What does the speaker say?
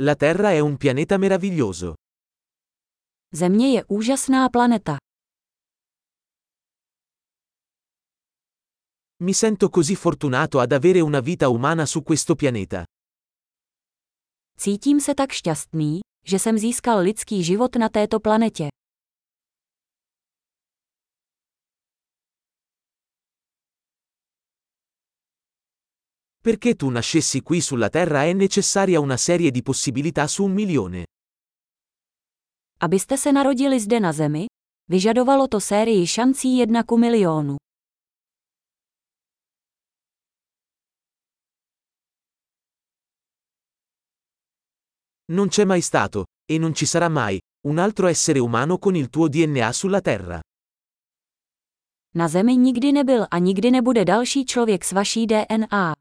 La Terra è un pianeta meraviglioso. Země je úžasná planeta. Mi sento così fortunato ad avere una vita umana su questo pianeta. Cítím se tak šťastný, že jsem získal lidský život na této planetě. Perché tu nascessi qui sulla Terra è necessaria una serie di possibilità su un milione. Abyste se narodili zde na Zemi, vyžadovalo to sérii šancí jedna ku milionu. Non c'è mai stato, e non ci sarà mai, un altro essere umano con il tuo DNA sulla Terra. Na Zemi nikdy nebyl a nikdy nebude další člověk s vaší DNA.